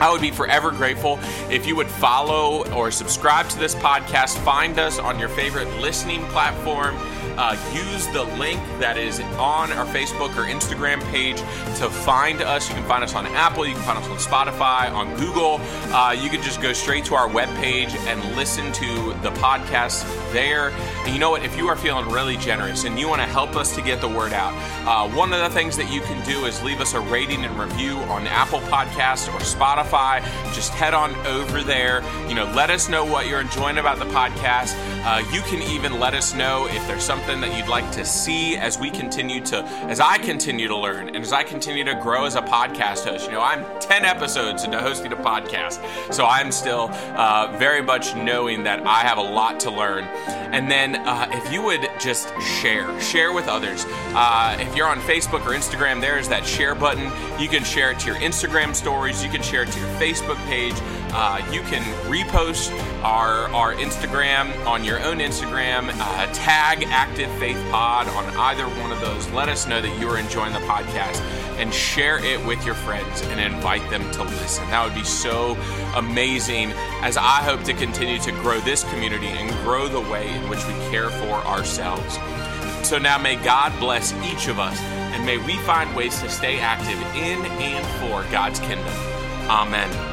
A: I would be forever grateful if you would follow or subscribe to this podcast. Find us on your favorite listening platform. Uh, use the link that is on our Facebook or Instagram page to find us. You can find us on Apple, you can find us on Spotify, on Google. Uh, you can just go straight to our webpage and listen to the podcast there. And you know what? If you are feeling really generous and you want to help us to get the word out, uh, one of the things that you can do is leave us a rating and review on Apple Podcasts or Spotify. Just head on over there. You know, let us know what you're enjoying about the podcast. Uh, you can even let us know if there's something something that you'd like to see as we continue to, as I continue to learn and as I continue to grow as a podcast host. You know, I'm 10 episodes into hosting a podcast, so I'm still uh, very much knowing that I have a lot to learn. And then uh, if you would just share, share with others. Uh, if you're on Facebook or Instagram, there's that share button. You can share it to your Instagram stories, you can share it to your Facebook page. Uh, you can repost our, our Instagram on your own Instagram, uh, tag Active Faith Pod on either one of those. Let us know that you are enjoying the podcast and share it with your friends and invite them to listen. That would be so amazing as I hope to continue to grow this community and grow the way in which we care for ourselves. So now may God bless each of us and may we find ways to stay active in and for God's kingdom. Amen.